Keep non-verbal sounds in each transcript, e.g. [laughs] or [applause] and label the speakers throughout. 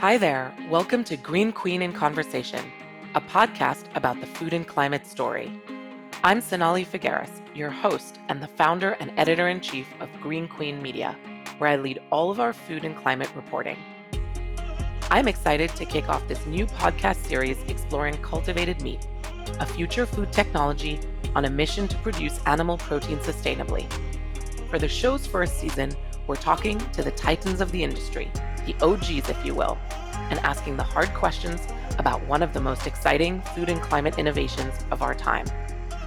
Speaker 1: Hi there. Welcome to Green Queen in Conversation, a podcast about the food and climate story. I'm Sonalie Figueiras, your host and the founder and editor in chief of Green Queen Media, where I lead all of our food and climate reporting. I'm excited to kick off this new podcast series exploring cultivated meat, a future food technology on a mission to produce animal protein sustainably. For the show's first season, we're talking to the titans of the industry, the OGs, if you will, and asking the hard questions about one of the most exciting food and climate innovations of our time.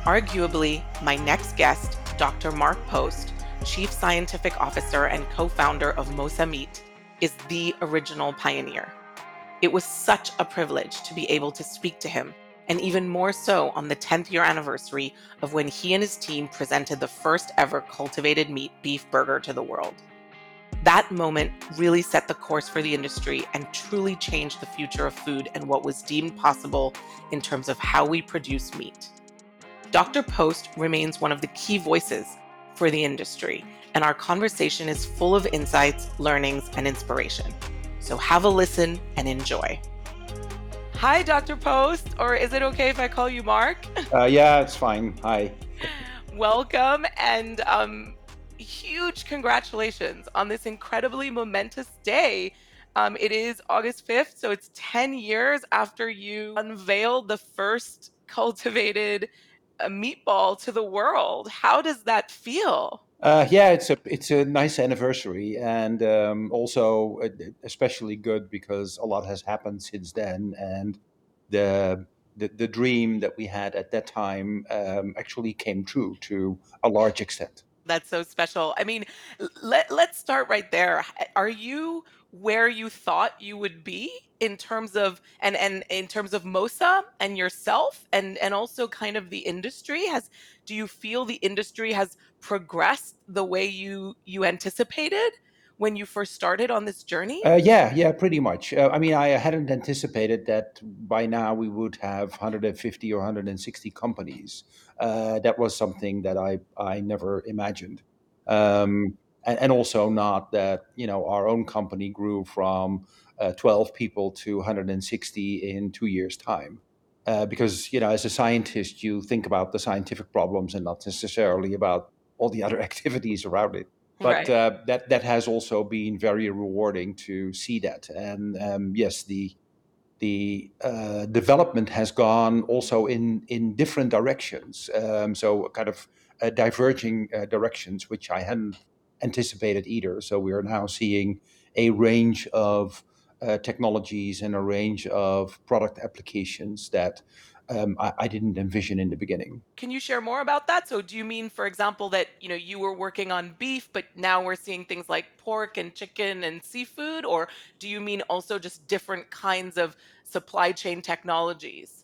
Speaker 1: Arguably, my next guest, Dr. Mark Post, Chief Scientific Officer and co founder of Mosa Meat, is the original pioneer. It was such a privilege to be able to speak to him, and even more so on the 10th year anniversary of when he and his team presented the first ever cultivated meat beef burger to the world. That moment really set the course for the industry and truly changed the future of food and what was deemed possible in terms of how we produce meat. Dr. Post remains one of the key voices for the industry, and our conversation is full of insights, learnings, and inspiration. So have a listen and enjoy. Hi, Dr. Post, or is it okay if I call you Mark?
Speaker 2: Uh, yeah, it's fine. Hi. [laughs]
Speaker 1: Welcome, and um, huge congratulations on this incredibly momentous day. Um, it is August 5th, so it's 10 years after you unveiled the first cultivated uh, meatball to the world. How does that feel?
Speaker 2: Uh, yeah, it's a it's a nice anniversary, and um, also uh, especially good because a lot has happened since then, and the the, the dream that we had at that time um, actually came true to a large extent.
Speaker 1: That's so special. I mean, let let's start right there. Are you where you thought you would be in terms of and and in terms of Mosa and yourself and and also kind of the industry has do you feel the industry has progressed the way you you anticipated? When you first started on this journey?
Speaker 2: Uh, yeah, yeah, pretty much. Uh, I mean, I hadn't anticipated that by now we would have 150 or 160 companies. Uh, that was something that I, I never imagined. Um, and, and, also not that, you know, our own company grew from uh, 12 people to 160 in two years' time. Uh, because, you know, as a scientist, you think about the scientific problems and not necessarily about all the other [laughs] activities around it but right. uh, that that has also been very rewarding to see that. And um, yes, the the uh, development has gone also in in different directions. Um, so kind of uh, diverging uh, directions, which I hadn't anticipated either. So we are now seeing a range of uh, technologies and a range of product applications that um, I, I, didn't envision in the beginning.
Speaker 1: Can you share more about that? So, do you mean, for example, that you know you were working on beef, but now we're seeing things like pork and chicken and seafood, or do you mean also just different kinds of supply chain technologies?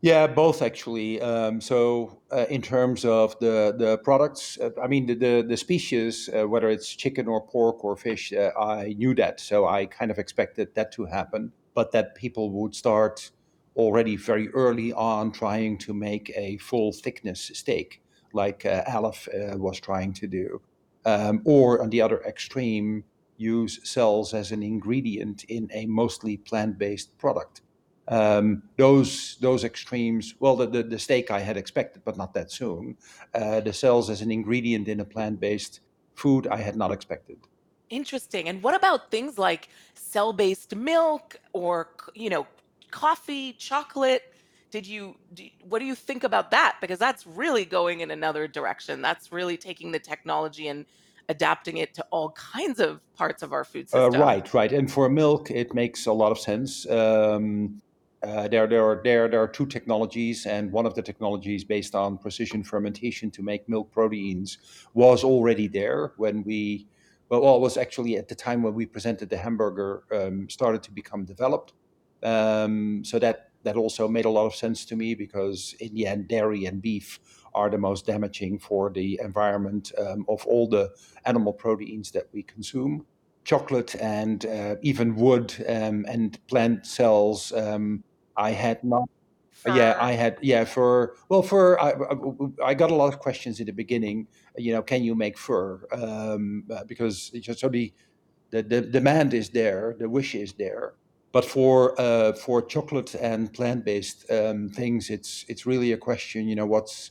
Speaker 2: Yeah, both actually. Um, so, uh, in terms of the the products, uh, I mean the the, the species, uh, whether it's chicken or pork or fish, uh, I knew that, so I kind of expected that to happen, but that people would start already very early on trying to make a full thickness steak, like uh, Aleph uh, was trying to do. Um, or on the other extreme, use cells as an ingredient in a mostly plant based product. Um, those those extremes, well, the, the, the, steak I had expected, but not that soon. Uh, the cells as an ingredient in a plant based food, I had not expected.
Speaker 1: Interesting. And what about things like cell based milk or, you know, coffee, chocolate. Did you, do, what do you think about that? Because that's really going in another direction. That's really taking the technology and adapting it to all kinds of parts of our food uh, system.
Speaker 2: Uh, right, right. And for milk, it makes a lot of sense. Um, uh, there, there, are, there, there are two technologies, and one of the technologies based on precision fermentation to make milk proteins was already there when we, well, it was actually at the time when we presented the hamburger, um, started to become developed. Um, so that that also made a lot of sense to me because in the end, dairy and beef are the most damaging for the environment um, of all the animal proteins that we consume. Chocolate and uh, even wood um, and plant cells. Um, I had not. Yeah, I had. Yeah, for well, for I, I got a lot of questions in the beginning. You know, can you make fur? Um, uh, because so the, the the demand is there, the wish is there, but for uh, for chocolate and plant based um, things, it's it's really a question. You know, what's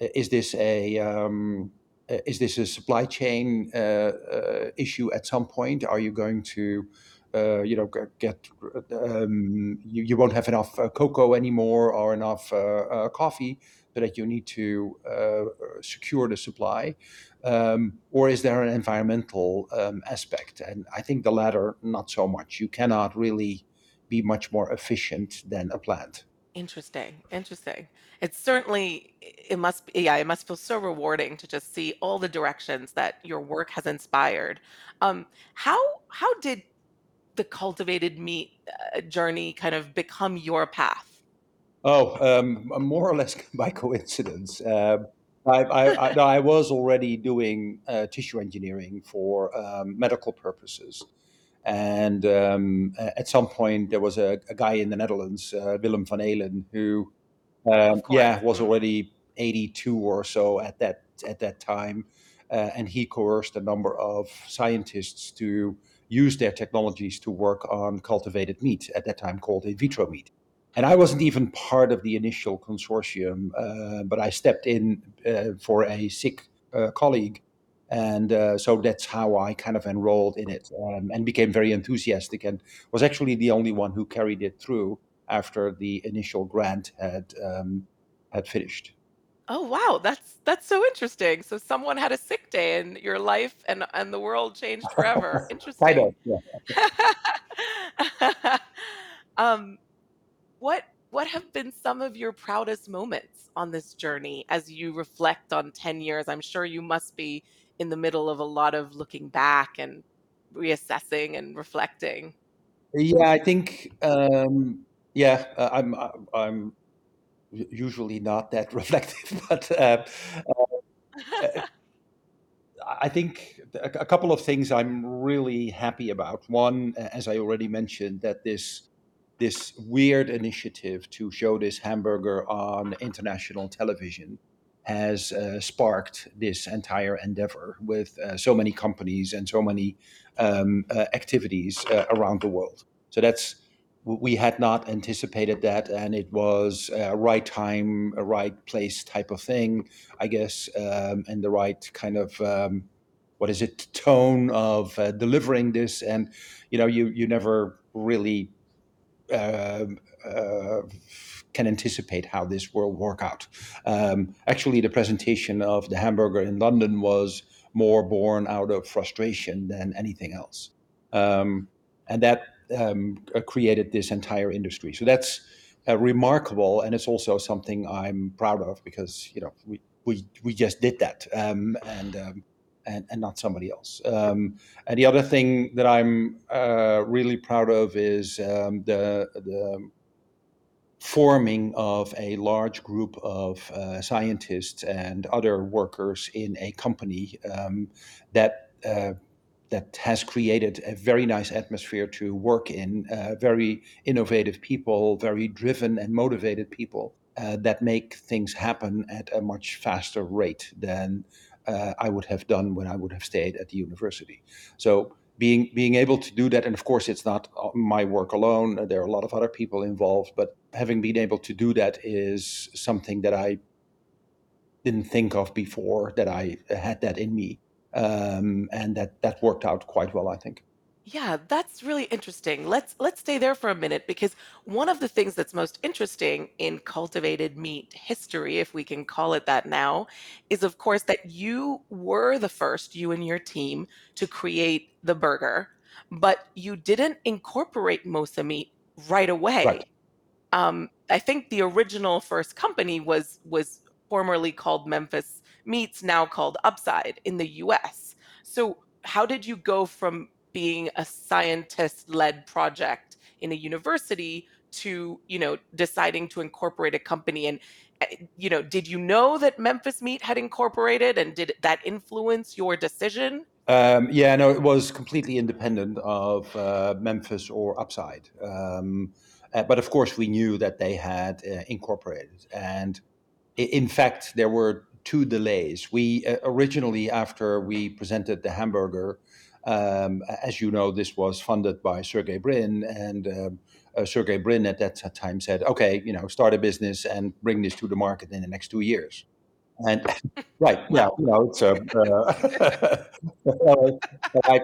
Speaker 2: is this a um, is this a supply chain uh, uh, issue at some point? Are you going to uh, you know get um, you, you won't have enough uh, cocoa anymore or enough uh, uh, coffee so that you need to secure the supply um, or is there an environmental um, aspect and i think the latter not so much you cannot really be much more efficient than a plant
Speaker 1: Interesting. Interesting. It's certainly it must be yeah, it must feel so rewarding to just see all the directions that your work has inspired. Um, how how did the cultivated meat uh, journey kind of become your path?
Speaker 2: Oh, um, more or less [laughs] by coincidence. Um, I, I, I, no, I was already doing uh, tissue engineering for um, medical purposes. And um, at some point, there was a, a guy in the Netherlands, uh, Willem van Eelen, who, um, yeah, was already 82 or so at that at that time, uh, and he coerced a number of scientists to use their technologies to work on cultivated meat at that time called in vitro meat. And I wasn't even part of the initial consortium, uh, but I stepped in uh, for a sick uh, colleague and uh, so that's how I kind of enrolled in it um, and became very enthusiastic and was actually the only one who carried it through after the initial grant had um, had finished.
Speaker 1: Oh wow, that's that's so interesting. So someone had a sick day and your life and and the world changed forever. [laughs]
Speaker 2: kind of,
Speaker 1: Interesting.
Speaker 2: yeah. [laughs]
Speaker 1: um, What what have been some of your proudest moments on this journey as you reflect on 10 years? I'm sure you must be in the middle of a lot of looking back and reassessing and reflecting.
Speaker 2: Yeah, I think um, yeah, uh, I'm I'm I'm usually not that [laughs] reflective, but uh, uh, I think a couple of things I'm really happy about. One, as I already mentioned, that this this weird initiative to show this hamburger on international television has uh, sparked this entire endeavor with uh, so many companies and so many um, uh, activities uh, around the world. So that's we had not anticipated that, and it was a right time, a right place type of thing, I guess, um, and the right kind of um, what is it tone of uh, delivering this. And you know, you you never really uh, can anticipate how this will work out. Um, actually, the presentation of the hamburger in London was more born out of frustration than anything else. Um, and that um, uh, created this entire industry. So that's uh, remarkable, and it's also something I'm proud of because you know we we, we just did that, um, and, um, and and not somebody else. Um, and the other thing that I'm uh, really proud of is um, the the forming of a large group of uh, scientists and other workers in a company um, that uh, that has created a very nice atmosphere to work in. Uh, very innovative people, very driven and motivated people uh, that make things happen at a much faster rate than uh, I would have done when I would have stayed at the university. So being being able to do that, and of course, it's not my work alone. There are a lot of other people involved, but having been able to do that is something that I didn't think of before. That I had that in me, um, and that that worked out quite well, I think.
Speaker 1: Yeah, that's really interesting. Let's let's stay there for a minute because one of the things that's most interesting in cultivated meat history, if we can call it that now, is of course that you were the first, you and your team, to create the burger, but you didn't incorporate Mosa meat right
Speaker 2: Right.
Speaker 1: away. Um, I think the original first company was was formerly called Memphis Meats, now called Upside in the US. So how did you go from being a scientist-led project in a university to, you know, deciding to incorporate a company and uh, you know, did you know that Memphis Meat had incorporated and did that influence your decision?
Speaker 2: Um, yeah, no, it was completely independent of uh, Memphis or Upside. Um, uh, but of course, we knew that they had uh, incorporated. And in fact, there were two delays. We uh, originally, after we presented the hamburger, Um, as you know, this was funded by Sergey Brin, and um, uh, Sergey Brin at that time said, "Okay, you know, start a business and bring this to the market in the next two years." And [laughs] right, yeah, you know, it's a. Uh, [laughs] I,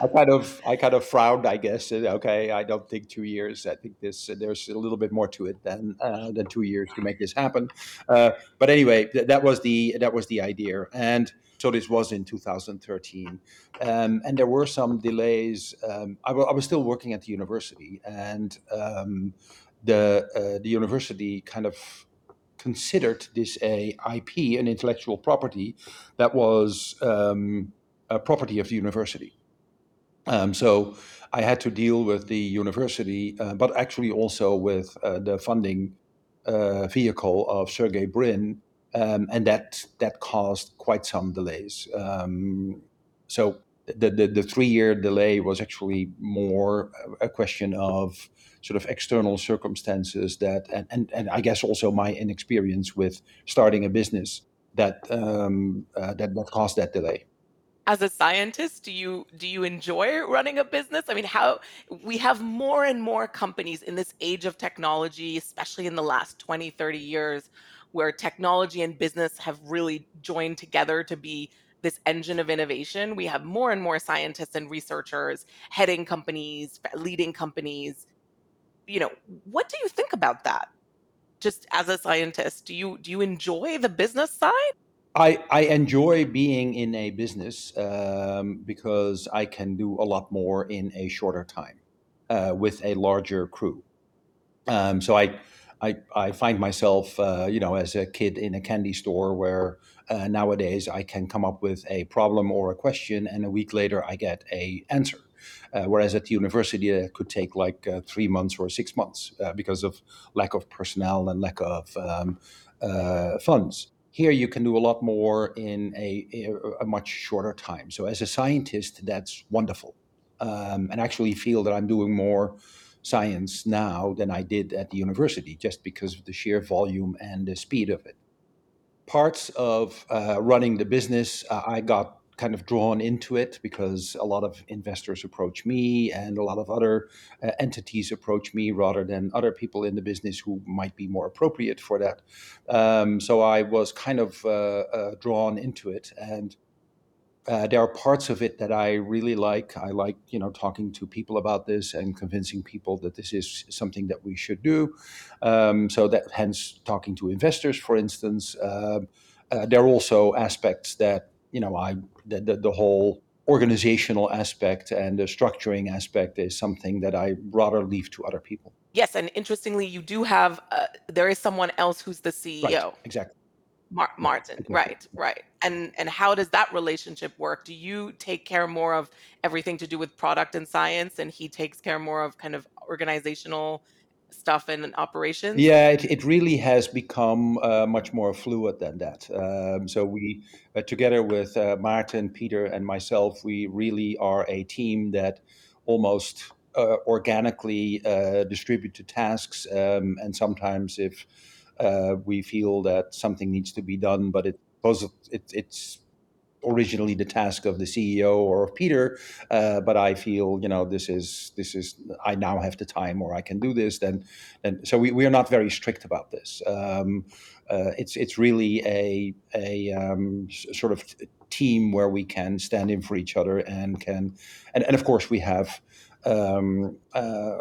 Speaker 2: I kind of, I kind of frowned, I guess. Okay, I don't think two years. I think this, there's a little bit more to it than uh, than two years to make this happen. Uh, but anyway, th- that was the that was the idea, and so this was in 2013, um, and there were some delays. Um, I, w- I was still working at the university, and um, the uh, the university kind of considered this a IP, an intellectual property, that was um, a property of the university. Um, so I had to deal with the university, uh, but actually also with uh, the funding uh, vehicle of Sergey Brin, and that that caused quite some delays. Um, so the, the, the three year delay was actually more a question of sort of external circumstances that and, I guess also my inexperience with starting a business that um, uh, caused that delay
Speaker 1: as a scientist do you do you enjoy running a business i mean how we have more and more companies in this age of technology especially in the last 20 30 years where technology and business have really joined together to be this engine of innovation we have more and more scientists and researchers heading companies leading companies. You know what do you think about that? Just as a scientist do you do you enjoy the business side?
Speaker 2: I, I enjoy being in a business um, because I can do a lot more in a shorter time uh, with a larger crew. Um, so I, I, I find myself, uh, you know, as a kid in a candy store where uh, nowadays I can come up with a problem or a question, and a week later I get a answer. Uh, whereas at the university, it could take like uh, three months or six months uh, because of lack of personnel and lack of um, uh, funds. Here, you can do a lot more in a, a, much shorter time. So, as a scientist, that's wonderful. Um, and actually feel that I'm doing more science now than I did at the university, just because of the sheer volume and the speed of it. Parts of uh, running the business, uh, I got kind of drawn into it because a lot of investors approach me and a lot of other uh, entities approach me rather than other people in the business who might be more appropriate for that. Um, so I was kind of uh, uh, drawn into it and. Uh, there are parts of it that I really like. I like, you know, talking to people about this and convincing people that this is something that we should do. Um, so that, hence, talking to investors, for instance. Um, uh, there are also aspects that you know, I the, the, the whole organizational aspect and the structuring aspect is something that I rather leave to other people.
Speaker 1: Yes, and interestingly, you do have uh, there is someone else who's the CEO.
Speaker 2: Right, exactly.
Speaker 1: Mar- Maarten, right, right. And and how does that relationship work? Do you take care more of everything to do with product and science, and he takes care more of kind of organizational stuff and operations?
Speaker 2: Yeah, it, it really has become uh, much more fluid than that. Um, so we, uh, together with uh, Maarten, Peter, and myself, we really are a team that almost uh, organically uh, distribute the tasks. Um, and sometimes if uh, we feel that something needs to be done, but it, it it's originally the task of the CEO or of Peter, uh, but I feel you know this is this is I now have the time or I can do this. Then, and so we, we are not very strict about this. Um, uh, it's it's really a a um, sort of team where we can stand in for each other and can and, and of course we have um, uh,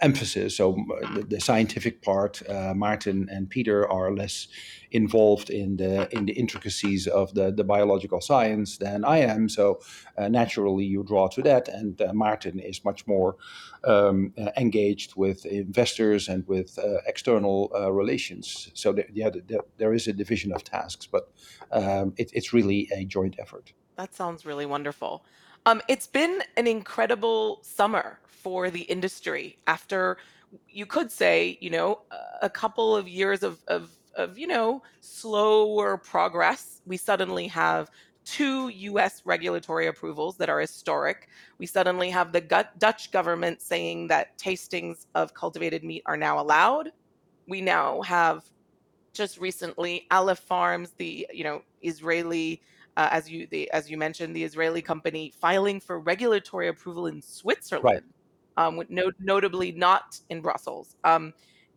Speaker 2: emphasis. So the, the scientific part, uh, Maarten and Peter are less involved in the in the intricacies of the, the biological science than I am. So uh, naturally, you draw to that, and uh, Maarten is much more um, uh, engaged with investors and with uh, external relations. So the, yeah, the, there is a division of tasks, but um, it, it's really a joint effort.
Speaker 1: That sounds really wonderful. Um, it's been an incredible summer for the industry after you could say, you know, a couple of years of, of, of you know, slower progress. We suddenly have two US regulatory approvals that are historic. We suddenly have the Dutch government saying that tastings of cultivated meat are now allowed. We now have just recently Aleph Farms, the you know Israeli uh, as you the as you mentioned, the Israeli company filing for regulatory approval in Switzerland, right. Um, no, notably not in Brussels. Um,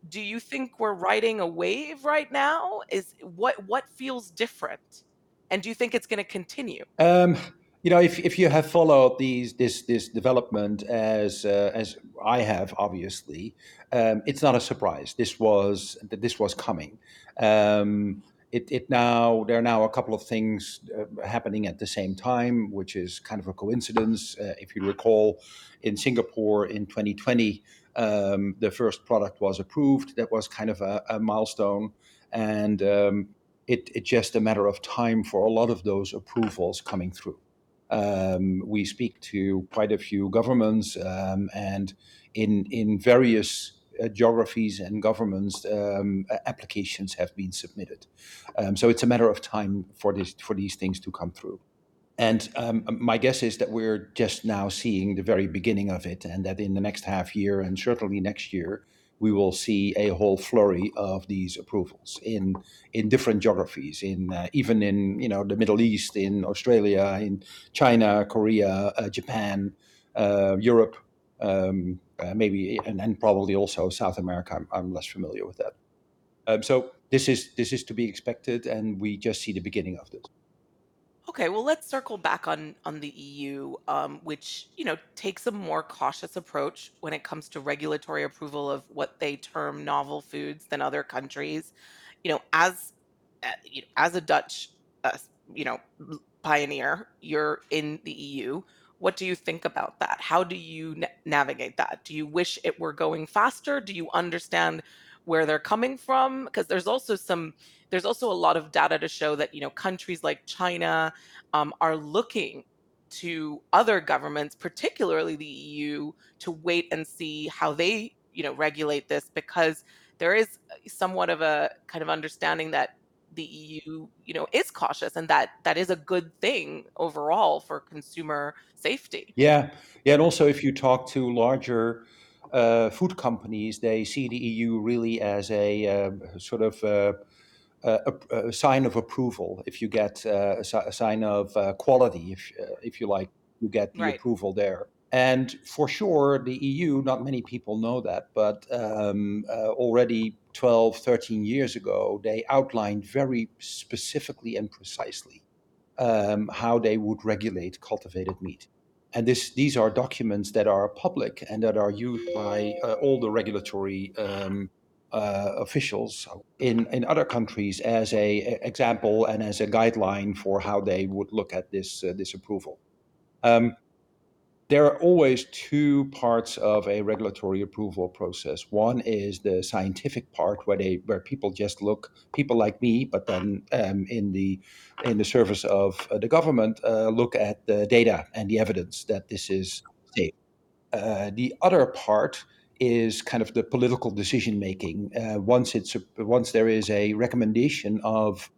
Speaker 1: do you think we're riding a wave right now? Is what what feels different, and do you think it's going to continue?
Speaker 2: Um, you know, if, if you have followed these this this development as uh, as I have, obviously, um, it's not a surprise. This was this was coming. Um, it, it now there are now a couple of things uh, happening at the same time, which is kind of a coincidence. Uh, if you recall, in Singapore in 2020, um, the first product was approved. That was kind of a, a milestone, and um, it, it's just a matter of time for a lot of those approvals coming through. Um, we speak to quite a few governments, um, and in in various geographies and governments, um, applications have been submitted. Um, so it's a matter of time for this for these things to come through. And um, my guess is that we're just now seeing the very beginning of it, and that in the next half year and certainly next year, we will see a whole flurry of these approvals in in different geographies, in uh, even in you know the Middle East, in Australia, in China, Korea, uh, Japan, uh, Europe, um, uh, maybe, and, and, probably also South America. I'm, I'm less familiar with that. Um, so this is this is to be expected, and we just see the beginning of this.
Speaker 1: Okay, well, let's circle back on on the EU, um, which you know takes a more cautious approach when it comes to regulatory approval of what they term novel foods than other countries. You know, as uh, you as a Dutch, uh, you know, pioneer, you're in the EU. What do you think about that? How do you na- navigate that? Do you wish it were going faster? Do you understand where they're coming from because there's also some there's also a lot of data to show that you know countries like China um, are looking to other governments, particularly the EU, to wait and see how they you know regulate this because there is somewhat of a kind of understanding that the EU you know is cautious and that that is a good thing overall for consumer safety.
Speaker 2: Yeah, yeah, and also if you talk to larger uh, food companies, they see the EU really as a uh, sort of uh, a, a, sign of approval. If you get uh, a, a, sign of uh, quality, if uh, if you like, you get the right. approval there. And for sure, the EU, not many people know that, but um, already 12, 13 years ago, they outlined very specifically and precisely um, how they would regulate cultivated meat and this, these are documents that are public and that are used by uh, all the regulatory um, uh, officials in, in other countries as a, example and as a guideline for how they would look at this uh, this approval. Um, there are always two parts of a regulatory approval process. One is the scientific part, where they where people just look, people like me, but then um, in the in the service of uh, the government, uh, look at the data and the evidence that this is safe. Uh, the other part is kind of the political decision making. Uh, once it's once there is a recommendation of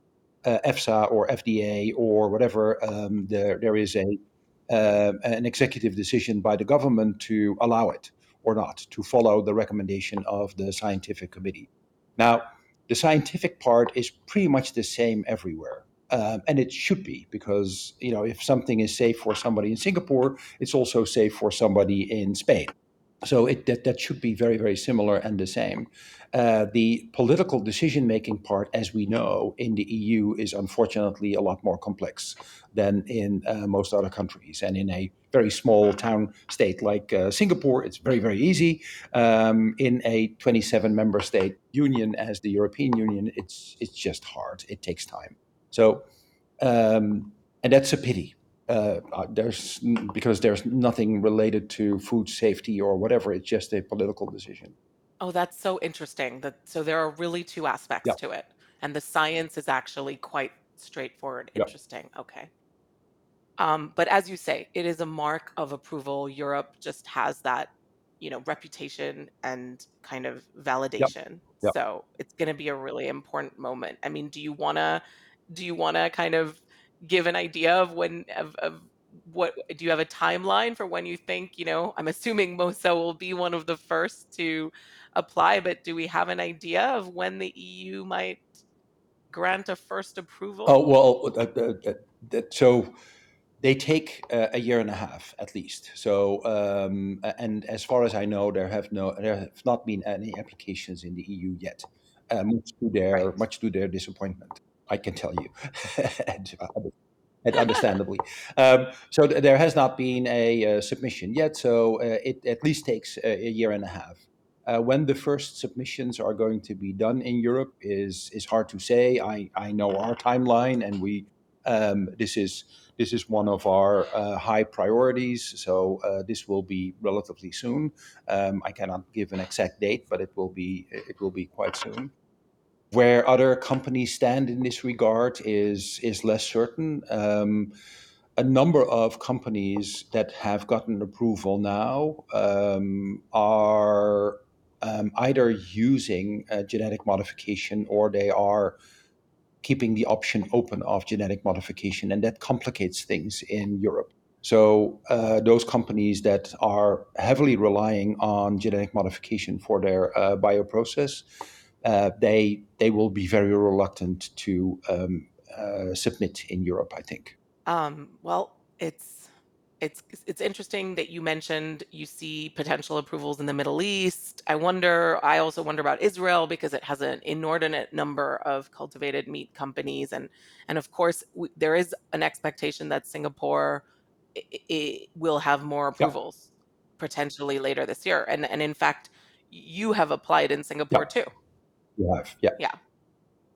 Speaker 2: uh, EFSA or FDA or whatever, um, there there is a uh, an executive decision by the government to allow it or not, to follow the recommendation of the scientific committee. Now, the scientific part is pretty much the same everywhere. Um, and it should be because you know if something is safe for somebody in Singapore, it's also safe for somebody in Spain. So it, that, that should be very, very similar and the same. Uh, the political decision making part, as we know, in the EU is unfortunately a lot more complex than in uh, most other countries. And in a very small town state like uh, Singapore, it's very, very easy. Um, in a 27 member state union as the European Union, it's, it's just hard. It takes time. So, um, and that's a pity uh, uh, there's because there's nothing related to food safety or whatever. It's just a political decision.
Speaker 1: Oh, that's so interesting. That so there are really two aspects yeah. to it, and the science is actually quite straightforward. Yeah. Interesting. Okay. Um, but as you say, it is a mark of approval. Europe just has that, you know, reputation and kind of validation. So it's going to be a really important moment. I mean, do you want to, do you want to kind of give an idea of when of, of what do you have a timeline for when you think you know i'm assuming mosa will be one of the first to apply but do we have an idea of when the eu might grant a first approval
Speaker 2: oh well uh, uh, uh that, so they take uh, a year and a half at least. So, um, and as far as I know, there have no there have not been any applications in the EU yet, uh, much to their
Speaker 1: Right.
Speaker 2: much to their disappointment. I can tell you, and, and understandably. Um, so th- there has not been a uh, submission yet. So uh, it at least takes a, a year and a half. Uh, when the first submissions are going to be done in Europe is is hard to say. I, I know our timeline, and we um, this is this is one of our uh, high priorities. So uh, this will be relatively soon. Um, I cannot give an exact date, but it will be it will be quite soon. Where other companies stand in this regard is is less certain. Um, a number of companies that have gotten approval now um, are um, either using genetic modification or they are keeping the option open of genetic modification, and that complicates things in Europe. So uh, those companies that are heavily relying on genetic modification for their uh, bioprocess, uh, they they will be very reluctant to um, uh, submit in Europe. I think.
Speaker 1: Um, well, it's it's it's interesting that you mentioned you see potential approvals in the Middle East. I wonder. I also wonder about Israel because it has an inordinate number of cultivated meat companies, and and of course w- there is an expectation that Singapore i- i- will have more
Speaker 2: Yeah,
Speaker 1: approvals potentially later this year. And and in fact, you have applied in
Speaker 2: yeah,
Speaker 1: Singapore too.
Speaker 2: You have. Yeah.
Speaker 1: Yeah.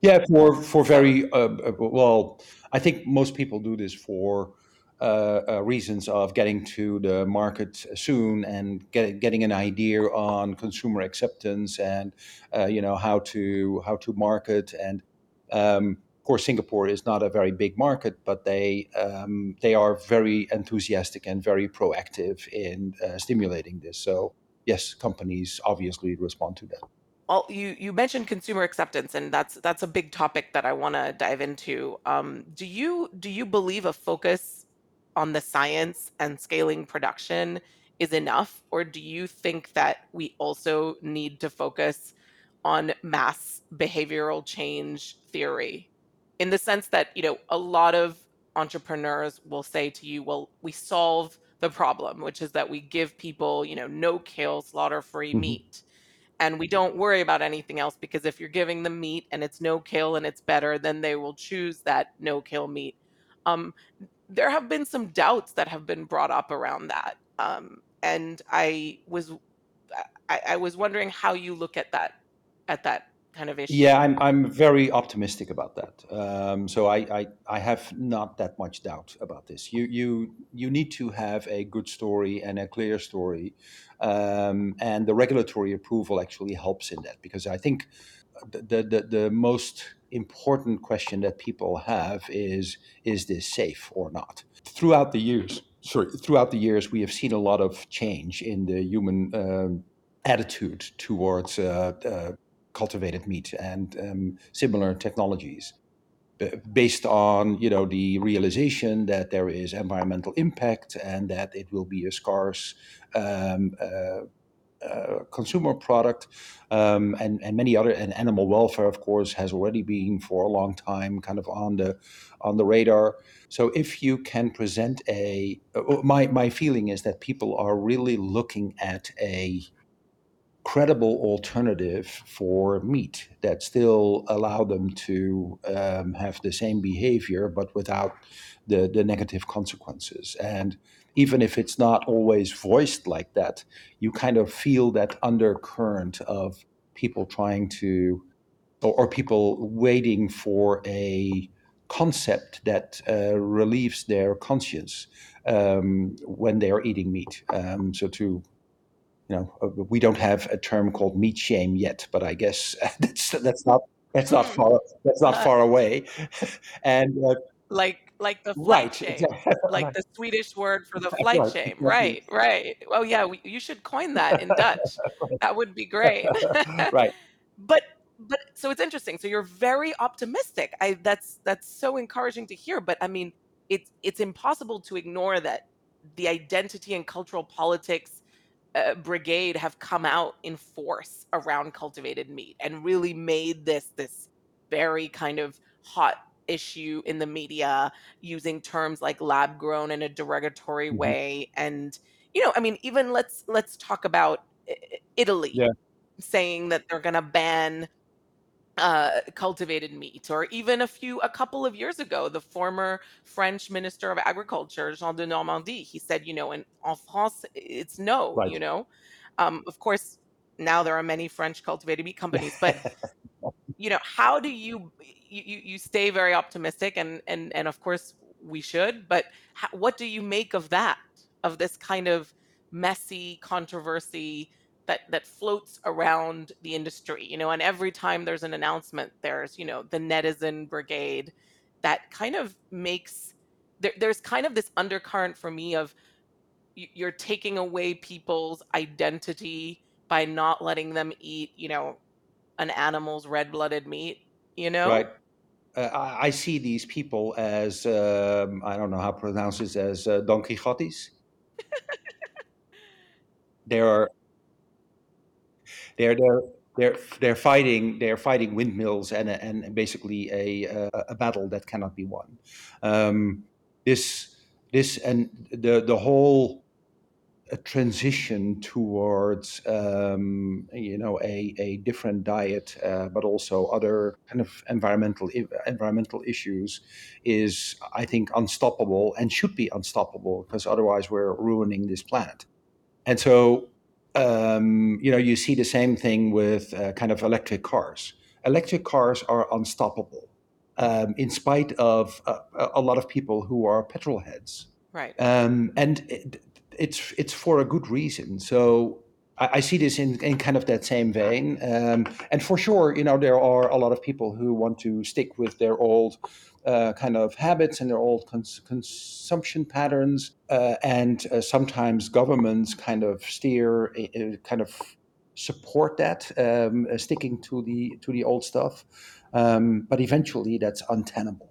Speaker 2: Yeah, for for very uh, uh, well, I think most people do this for uh, uh, reasons of getting to the market soon and get, getting an idea on consumer acceptance and uh, you know how to how to market and um, of course Singapore is not a very big market, but they um, they are very enthusiastic and very proactive in uh, stimulating this. So yes, companies obviously respond to that.
Speaker 1: Well, you you mentioned consumer acceptance, and that's that's a big topic that I want to dive into. Um, do you do you believe a focus on the science and scaling production is enough, or do you think that we also need to focus on mass behavioral change theory? In the sense that, you know, a lot of entrepreneurs will say to you, well, we solve the problem, which is that we give people, you know, no kill, slaughter free
Speaker 2: Mhm.
Speaker 1: meat and we don't worry about anything else because if you're giving them meat and it's no kill and it's better, then they will choose that no kill meat. Um, there have been some doubts that have been brought up around that, um, and I was I, I was wondering how you look at that at that kind of issue.
Speaker 2: Yeah, I'm I'm very optimistic about that. Um, so I, I I have not that much doubt about this. You you you need to have a good story and a clear story, um, and the regulatory approval actually helps in that because I think the the, the most important question that people have is is this safe or not? Throughout the years, sorry, throughout the years, we have seen a lot of change in the human um, attitude towards uh, uh, cultivated meat and um, similar technologies based on you know the realization that there is environmental impact and that it will be a scarce um, uh, uh, consumer product um, and, and many other and animal welfare of course has already been for a long time kind of on the on the radar. So if you can present a uh, my my feeling is that people are really looking at a credible alternative for meat that still allow them to um, have the same behavior but without the, the negative consequences. And even if it's not always voiced like that you kind of feel that undercurrent of people trying to or, or people waiting for a concept that uh, relieves their conscience um, when they are eating meat. Um, so to you know, uh, we don't have a term called meat shame yet, but I guess [laughs] that's that's not that's not
Speaker 1: Hmm.
Speaker 2: far that's not
Speaker 1: Uh,
Speaker 2: far away. [laughs] and uh,
Speaker 1: like like the flight
Speaker 2: right,
Speaker 1: shame,
Speaker 2: exactly, [laughs]
Speaker 1: like the Swedish word for the flight
Speaker 2: right,
Speaker 1: shame.
Speaker 2: exactly,
Speaker 1: Right, right. Oh yeah, we, you should coin that in Dutch. That would be great.
Speaker 2: right.
Speaker 1: but but so it's interesting. So you're very optimistic. I that's that's so encouraging to hear. But I mean, it's it's impossible to ignore that the identity and cultural politics uh, brigade have come out in force around cultivated meat and really made this this very kind of hot issue in the media using terms like lab grown in a derogatory
Speaker 2: Mhm.
Speaker 1: way and you know i mean even let's let's talk about I- italy
Speaker 2: Yeah.
Speaker 1: saying that they're going to ban uh, cultivated meat, or even a few, a couple of years ago, the former French Minister of Agriculture, Jean Denormandie, he said, you know, in en France, it's no,
Speaker 2: Right.
Speaker 1: you know. Um, of course, now there are many French cultivated meat [laughs] companies, but you know, how do you you you you stay very optimistic, and and and of course we should, but how, what do you make of that, of this kind of messy controversy? That that floats around the industry you know and every time there's an announcement there's you know the netizen brigade that kind of makes there, there's kind of this undercurrent for me of you're taking away people's identity by not letting them eat you know an animal's red-blooded meat you know
Speaker 2: Right. Uh, I, I see these people as um, I don't know how to pronounce this as uh, Don Quixotes. [laughs] They are they're they're they're they're fighting they're fighting windmills and and basically a a, a battle that cannot be won. Um, this this and the the whole uh, transition towards um, you know a, a different diet, uh, but also other kind of environmental environmental issues, is I think unstoppable and should be unstoppable because otherwise we're ruining this planet. And so um, you know you see the same thing with uh, kind of electric cars. Electric cars are unstoppable. Um, in spite of uh, a lot of people who are petrol heads,
Speaker 1: right
Speaker 2: um, and it, it's it's for a good reason. So I, see this in, in kind of that same vein. Um, and for sure, you know, there are a lot of people who want to stick with their old uh, kind of habits and their old cons- consumption patterns. Uh, and uh, sometimes governments kind of steer, uh, uh, kind of support that, um, uh, sticking to the to the old stuff. Um, but eventually, that's untenable.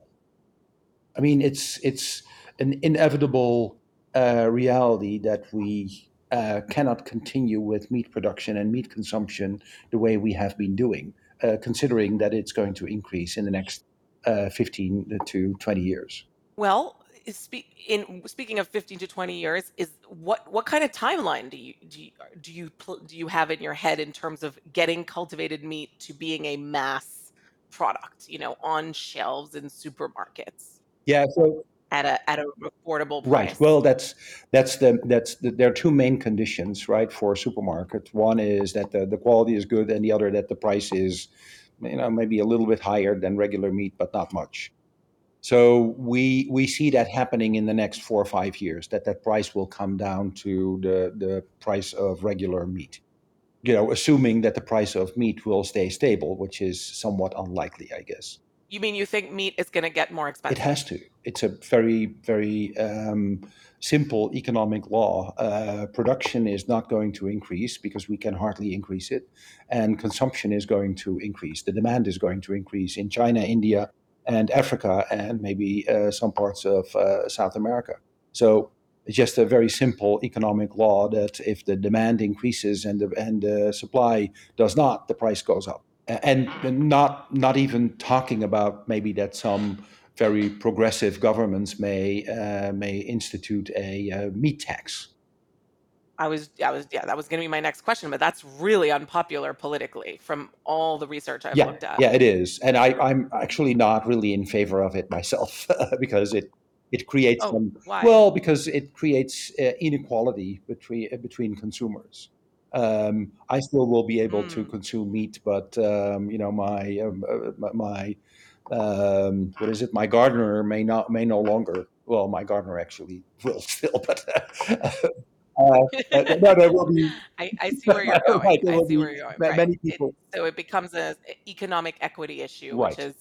Speaker 2: I mean, it's it's an inevitable reality that we uh, cannot continue with meat production and meat consumption the way we have been doing, uh, considering that it's going to increase in the next uh, 15 to 20 years.
Speaker 1: well spe- in speaking of 15 to 20 years is what what kind of timeline do you do you, do you do you have in your head in terms of getting cultivated meat to being a mass product you know on shelves in supermarkets
Speaker 2: Yeah, so
Speaker 1: at a at a affordable
Speaker 2: Right. Well, that's that's the that's the, there are two main conditions, right, for a supermarket. One is that the, the quality is good, and the other that the price is, you know, maybe a little bit higher than regular meat, but not much. So we we see that happening in the next four or five years. That that price will come down to the the price of regular meat. You know, assuming that the price of meat will stay stable, which is somewhat unlikely, I guess.
Speaker 1: You mean you think meat is going to get more expensive?
Speaker 2: It has to. It's a very, very um, simple economic law. Uh, production is not going to increase because we can hardly increase it, and consumption is going to increase. The demand is going to increase in China, India, and Africa, and maybe uh, some parts of uh, South America. So it's just a very simple economic law that if the demand increases and the and the supply does not, the price goes up and not not even talking about maybe that some very progressive governments may uh, may institute a uh, meat tax.
Speaker 1: I was, I was, yeah, that was going to be my next question, but that's really unpopular politically from all the research I've
Speaker 2: Yeah,
Speaker 1: looked at.
Speaker 2: yeah, it is, and I, I'm actually not really in favor of it myself [laughs] because it it creates
Speaker 1: Oh,
Speaker 2: some well because it creates uh, inequality between uh, between consumers. Um, I still will be able to
Speaker 1: Mm.
Speaker 2: consume meat, but um, you know my um, uh, my- um, what is it? My gardener may not may no longer. Well, my gardener actually [laughs] will still, but uh, uh, no, there will be [laughs]
Speaker 1: I, I see where you're [laughs] going.
Speaker 2: right.
Speaker 1: I see where you're going. Right.
Speaker 2: many
Speaker 1: It,
Speaker 2: people.
Speaker 1: so it becomes an economic equity issue, which is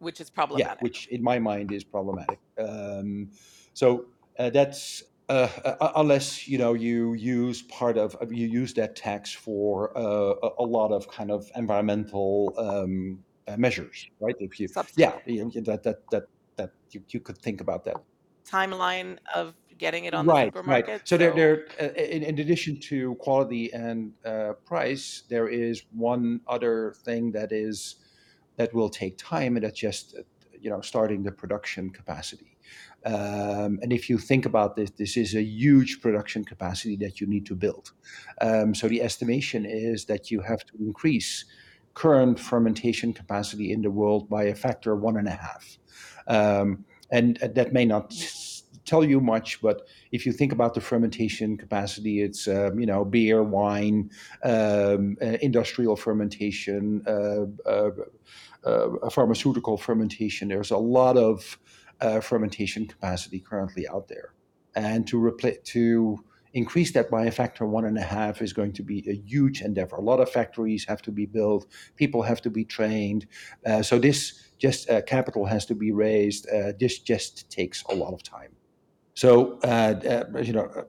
Speaker 1: which is problematic.
Speaker 2: yeah, which in my mind is problematic. Um, so uh, that's uh, uh, unless you know you use part of uh, you use that tax for uh, a, lot of kind of environmental um, uh, measures, right? If you
Speaker 1: Subsidy.
Speaker 2: yeah, you that that that that you, you could think about that.
Speaker 1: Timeline of getting it on the
Speaker 2: Right, right.
Speaker 1: supermarket.
Speaker 2: So there, there, uh, in, in addition to quality and uh, price, there is one other thing that is that will take time, and that's just you know starting the production capacity. Um, and if you think about this, this is a huge production capacity that you need to build. Um, so the estimation is that you have to increase current fermentation capacity in the world by a factor of one and a half. Um, and that may not tell you much, but if you think about the fermentation capacity, it's um, you know beer, wine, um, uh, industrial fermentation, uh, uh, pharmaceutical fermentation. There's a lot of uh, fermentation capacity currently out there, and to to increase that by a factor one and a half is going to be a huge endeavor. A lot of factories have to be built, people have to be trained. Uh, so this just uh, capital has to be raised. Uh, this just takes a lot of time. So uh, uh, you know.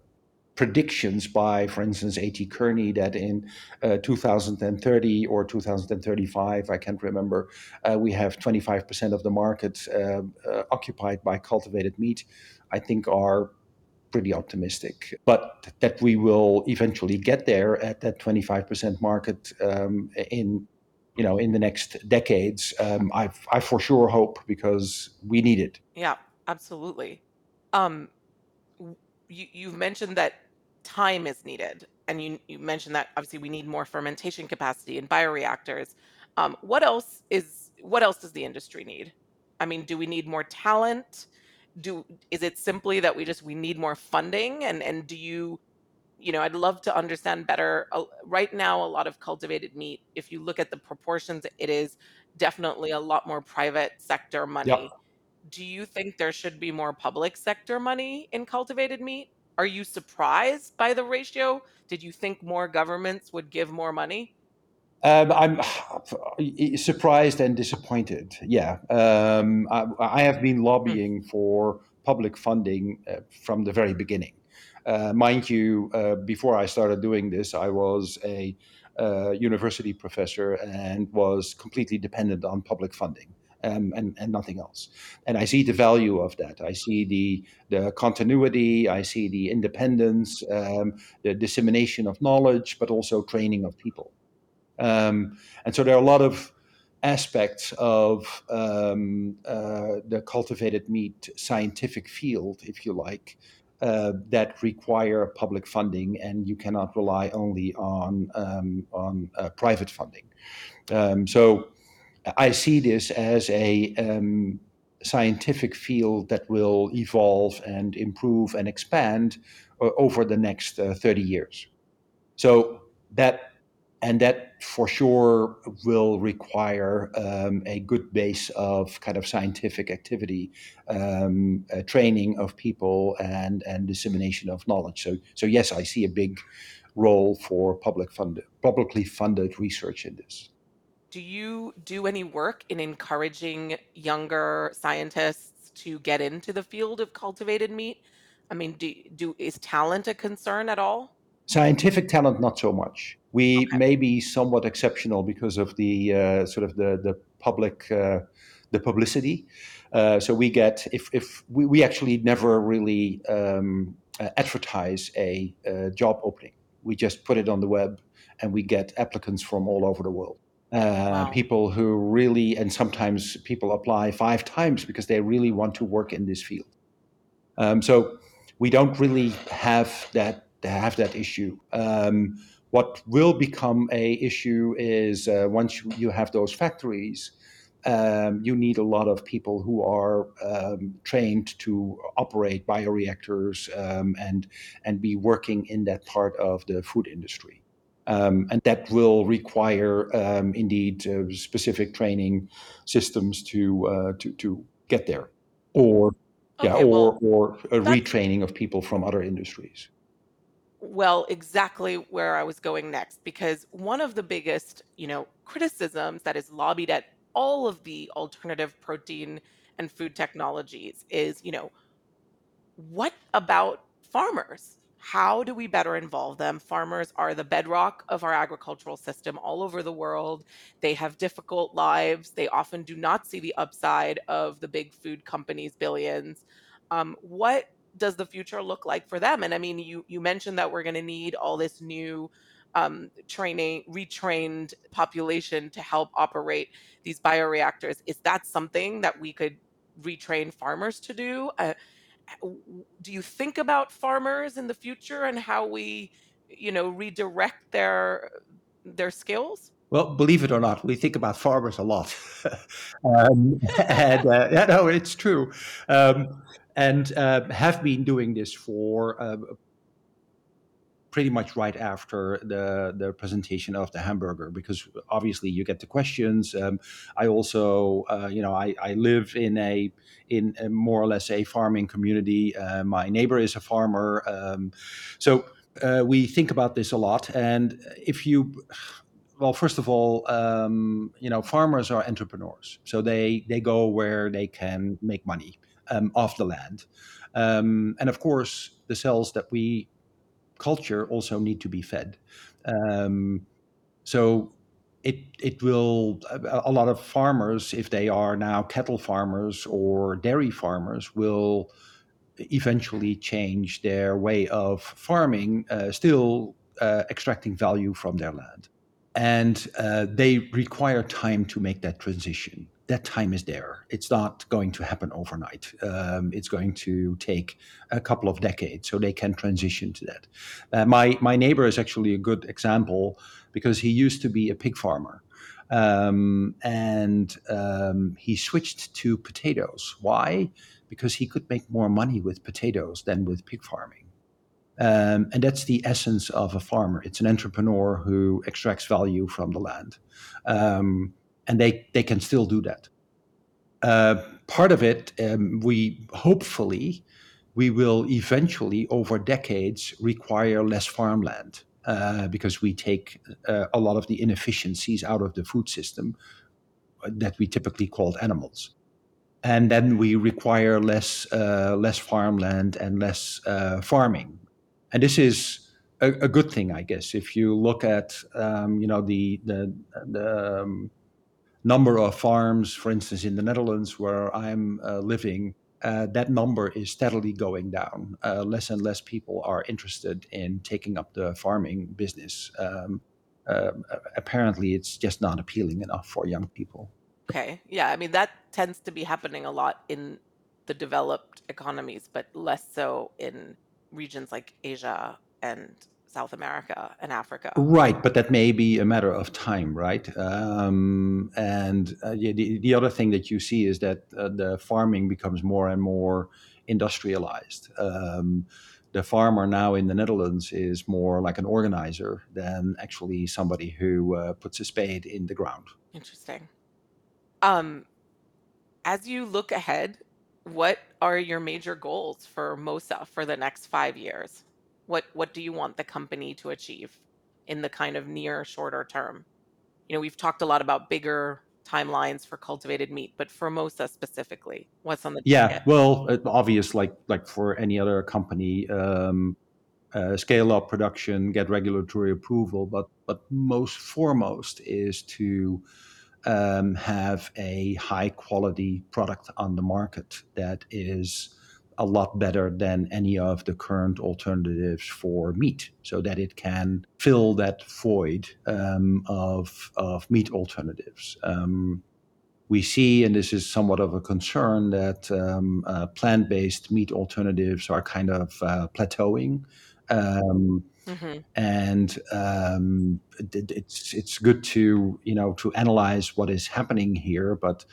Speaker 2: Predictions by, for instance, A.T. Kearney that in 2030 or 2035, I can't remember, we have 25% of the market occupied by cultivated meat, I think are pretty optimistic. But that we will eventually get there at that 25% market um, in you know in the next decades, um, I I for sure hope because we need it.
Speaker 1: Yeah, absolutely. Um, you you've mentioned that time is needed, and you you mentioned that obviously we need more fermentation capacity in bioreactors. Um, what else is what else does the industry need? I mean, do we need more talent? do is it simply that we just we need more funding and and do you you know i'd love to understand better uh, right now a lot of cultivated meat if you look at the proportions it is definitely a lot more private sector money
Speaker 2: Yep.
Speaker 1: do you think there should be more public sector money in cultivated meat are you surprised by the ratio did you think more governments would give more money
Speaker 2: Um, I'm [sighs] surprised and disappointed. Yeah, um, I, I have been
Speaker 1: Hmm.
Speaker 2: lobbying for public funding uh, from the very beginning. Uh, mind you, uh, before I started doing this, I was a uh, university professor and was completely dependent on public funding. Um, and, and nothing else. And I see the value of that. I see the the continuity. I see the independence, um, the dissemination of knowledge, but also training of people. Um, and so there are a lot of aspects of um, uh, the cultivated meat scientific field, if you like, uh, that require public funding, and you cannot rely only on um, on uh, private funding. Um, so I see this as a um, scientific field that will evolve and improve and expand uh, over the next uh, 30 years. So that and that for sure will require um, a good base of kind of scientific activity, um, uh, training of people, and and dissemination of knowledge. So so yes, I see a big role for public funded, publicly funded research in this.
Speaker 1: Do you do any work in encouraging younger scientists to get into the field of cultivated meat? I mean, do, do is talent a concern at all?
Speaker 2: Scientific talent, not so much. We
Speaker 1: Okay.
Speaker 2: may be somewhat exceptional because of the uh, sort of the the public uh, the publicity. Uh, so we get if if we, we actually never really um, uh, advertise a, uh job opening. We just put it on the web, and we get applicants from all over the world. Uh,
Speaker 1: Wow.
Speaker 2: people who really, and sometimes people apply five times because they really want to work in this field. Um, so we don't really have that have that issue. Um, what will become a issue is uh, once you, you have those factories, um, you need a lot of people who are um, trained to operate bioreactors um, and and be working in that part of the food industry. Um, and that will require um, indeed uh, specific training systems to uh, to to get there, or yeah,
Speaker 1: Okay, well,
Speaker 2: or or a retraining of people from other industries.
Speaker 1: well exactly where I was going next because one of the biggest, you know, criticisms that is lobbied at all of the alternative protein and food technologies is, you know, What about farmers? How do we better involve them? Farmers are the bedrock of our agricultural system all over the world. They have difficult lives. They often do not see the upside of the big food companies' billions. Um, what does the future look like for them? And I mean, you you mentioned that we're going to need all this new um, training, retrained population to help operate these bioreactors. Is that something that we could retrain farmers to do? Uh, do you think about farmers in the future and how we, you know, redirect their their skills?
Speaker 2: Well, believe it or not, we think about farmers a lot, [laughs] um, [laughs] and uh, yeah, no, it's true, um, and uh, have been doing this for uh, pretty much right after the the presentation of the hamburger because obviously you get the questions. Um, I also, uh, you know, I, I live in a in a more or less a farming community. Uh, my neighbor is a farmer, um, so uh, we think about this a lot. And if you well, first of all, um, you know, farmers are entrepreneurs, so they they go where they can make money um, off the land, um, and of course, the cells that we culture also need to be fed. Um, so it it will a, lot of farmers, if they are now cattle farmers or dairy farmers, will eventually change their way of farming, uh, still uh, extracting value from their land, and uh, they require time to make that transition that time is there. It's not going to happen overnight. Um, it's going to take a couple of decades, so they can transition to that. Uh, my my neighbor is actually a good example because he used to be a pig farmer, um, and um, he switched to potatoes. Why? Because he could make more money with potatoes than with pig farming. Um, and that's the essence of a farmer. It's an entrepreneur who extracts value from the land. Um, and they they can still do that. Uh, part of it, um, we hopefully we will eventually over decades require less farmland uh, because we take uh, a lot of the inefficiencies out of the food system that we typically called animals. And then we require less uh, less farmland and less uh, farming. And this is a, a, good thing i guess. If you look at um, you know the the, the um, number of farms, for instance, in the Netherlands where I'm uh, living, uh, that number is steadily going down. Uh, less and less people are interested in taking up the farming business. Um, uh, apparently, it's just not appealing enough for young people.
Speaker 1: Okay. Yeah. I mean, that tends to be happening a lot in the developed economies, but less so in regions like Asia and South America and Africa.
Speaker 2: Right, but that may be a matter of time, right? Um, and uh, the, the other thing that you see is that uh, the farming becomes more and more industrialized. Um, the farmer now in the Netherlands is more like an organizer than actually somebody who uh, puts a spade in the ground.
Speaker 1: Interesting. Um, as you look ahead, what are your major goals for MOSA for the next five years? What what do you want the company to achieve in the kind of near shorter term? You know, we've talked a lot about bigger timelines for cultivated meat, but for MOSA specifically, what's on the
Speaker 2: yeah? Ticket? Well, uh, obvious, like like for any other company, um, uh, scale up production, get regulatory approval, but but most foremost is to um, have a high quality product on the market that is a lot better than any of the current alternatives for meat, so that it can fill that void um, of, of meat alternatives. Um, we see, and this is somewhat of a concern, that um, uh, plant based meat alternatives are kind of uh, plateauing. Um, mm-hmm. And um, it, it's it's good to you know to analyze what is happening here, but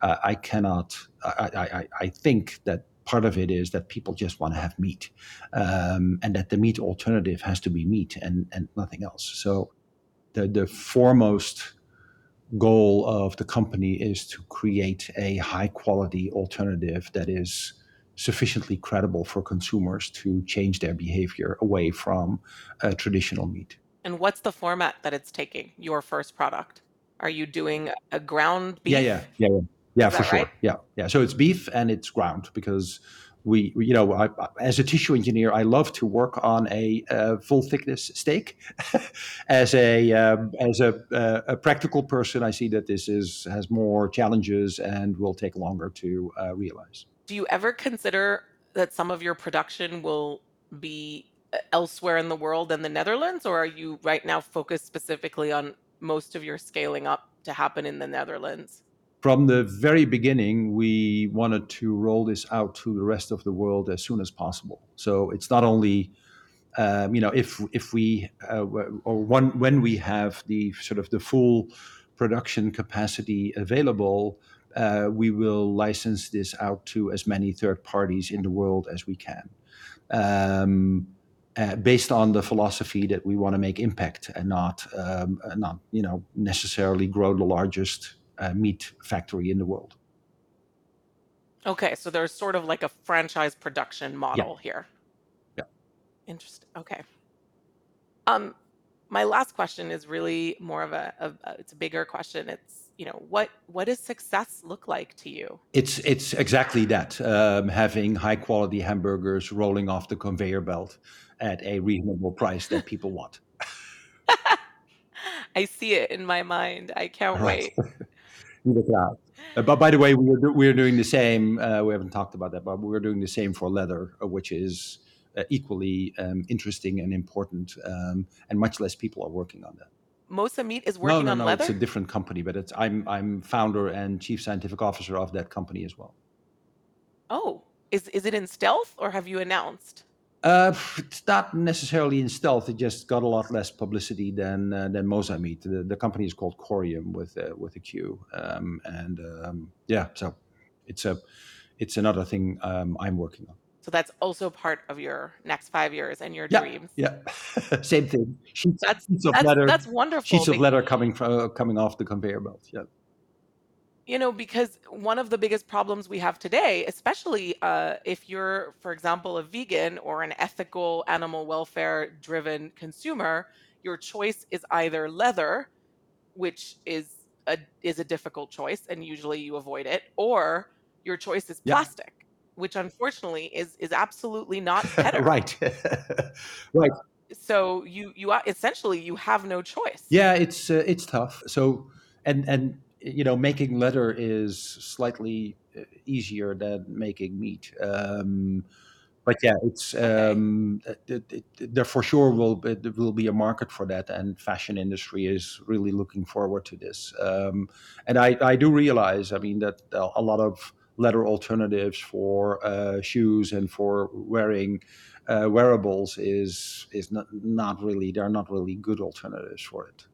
Speaker 2: uh, I cannot. I, I, I think that part of it is that people just want to have meat, um, and that the meat alternative has to be meat and and nothing else. So, the the foremost goal of the company is to create a high quality alternative that is sufficiently credible for consumers to change their behavior away from uh, traditional meat.
Speaker 1: And what's the format that it's taking? Your first product? Are you doing a ground beef?
Speaker 2: Yeah, yeah, yeah. yeah. Yeah, for sure. Right? Yeah, yeah. So it's beef and it's ground because we, you know, I, as a tissue engineer, I love to work on a, full thickness steak. [laughs] as a um, as a, uh, a, practical person, I see that this is has more challenges and will take longer to uh, realize.
Speaker 1: Do you ever consider that some of your production will be elsewhere in the world than the Netherlands, or are you right now focused specifically on most of your scaling up to happen in the Netherlands?
Speaker 2: From the very beginning, we wanted to roll this out to the rest of the world as soon as possible. So it's not only um, you know if if we uh, or one, when we have the sort of the full production capacity available, uh, we will license this out to as many third parties in the world as we can. Um, uh, based on the philosophy that we want to make impact and not um, uh, not you know necessarily grow the largest uh, meat factory in the world.
Speaker 1: Okay, so there's sort of like a franchise production model
Speaker 2: yeah.
Speaker 1: here.
Speaker 2: Yeah.
Speaker 1: Interesting. Okay. Um, my last question is really more of a, a, a it's a bigger question. It's you know what what does success look like to you?
Speaker 2: It's it's exactly that. Um, having high quality hamburgers rolling off the conveyor belt at a reasonable price that people want. [laughs]
Speaker 1: I see it in my mind. I can't right. wait.
Speaker 2: Look out. Uh, but by the way, we're do, we're doing the same. Uh, we haven't talked about that, but we're doing the same for leather, uh, which is uh, equally um, interesting and important, um, and much less people are working on that.
Speaker 1: Mosa Meat is working
Speaker 2: no, no,
Speaker 1: on
Speaker 2: no,
Speaker 1: leather.
Speaker 2: It's a different company, but it's I'm I'm founder and chief scientific officer of that company as well.
Speaker 1: Oh, is is it in stealth or have you announced?
Speaker 2: Uh, it's not necessarily in stealth. It just got a lot less publicity than uh, than Mosa Meat. The, the company is called Qorium with uh, with a Q, um, and um, yeah, so it's a it's another thing um, I'm working on.
Speaker 1: So that's also part of your next five years and your
Speaker 2: yeah,
Speaker 1: dreams.
Speaker 2: Yeah, [laughs] same thing.
Speaker 1: Sheets, that's, sheets of that's, leather. That's wonderful.
Speaker 2: Sheets of leather coming from uh, coming off the conveyor belt. Yeah
Speaker 1: you know because one of the biggest problems we have today especially uh, if you're for example a vegan or an ethical animal welfare driven consumer your choice is either leather which is a is a difficult choice and usually you avoid it or your choice is
Speaker 2: yeah.
Speaker 1: plastic which unfortunately is is absolutely [laughs] not better.
Speaker 2: Right. [laughs] Right.
Speaker 1: So you you essentially you have no choice.
Speaker 2: Yeah it's uh, it's tough. So and and you know, making leather is slightly uh, easier than making meat. Um, but yeah, it's um, it, it, there for sure will will be a market for that, and fashion industry is really looking forward to this. Um, and I, I do realize, I mean, that a lot of leather alternatives for uh, shoes and for wearing uh, wearables is is not not really they're not really good alternatives for it.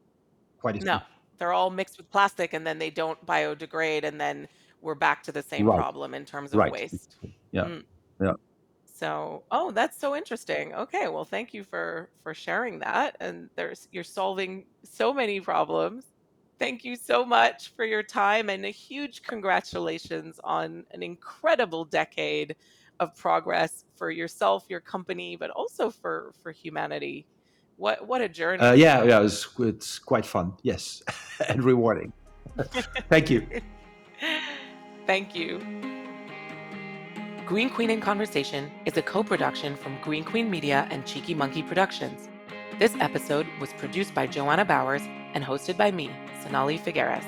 Speaker 1: Quite no they're all mixed with plastic and then they don't biodegrade and then we're back to the same right. problem in terms of
Speaker 2: right.
Speaker 1: waste.
Speaker 2: Yeah. Mm. Yeah.
Speaker 1: So, oh, that's so interesting. Okay, well, thank you for for sharing that. And there's you're solving so many problems. Thank you so much for your time and a huge congratulations on an incredible decade of progress for yourself, your company, but also for for humanity. What what a journey!
Speaker 2: Uh, yeah, yeah, it's it's quite fun. Yes, [laughs] and rewarding. [laughs] Thank you.
Speaker 1: Thank you. Green Queen in Conversation is a co-production from Green Queen Media and Cheeky Monkey Productions. This episode was produced by Joanna Bowers and hosted by me, Sonalie Figueiras.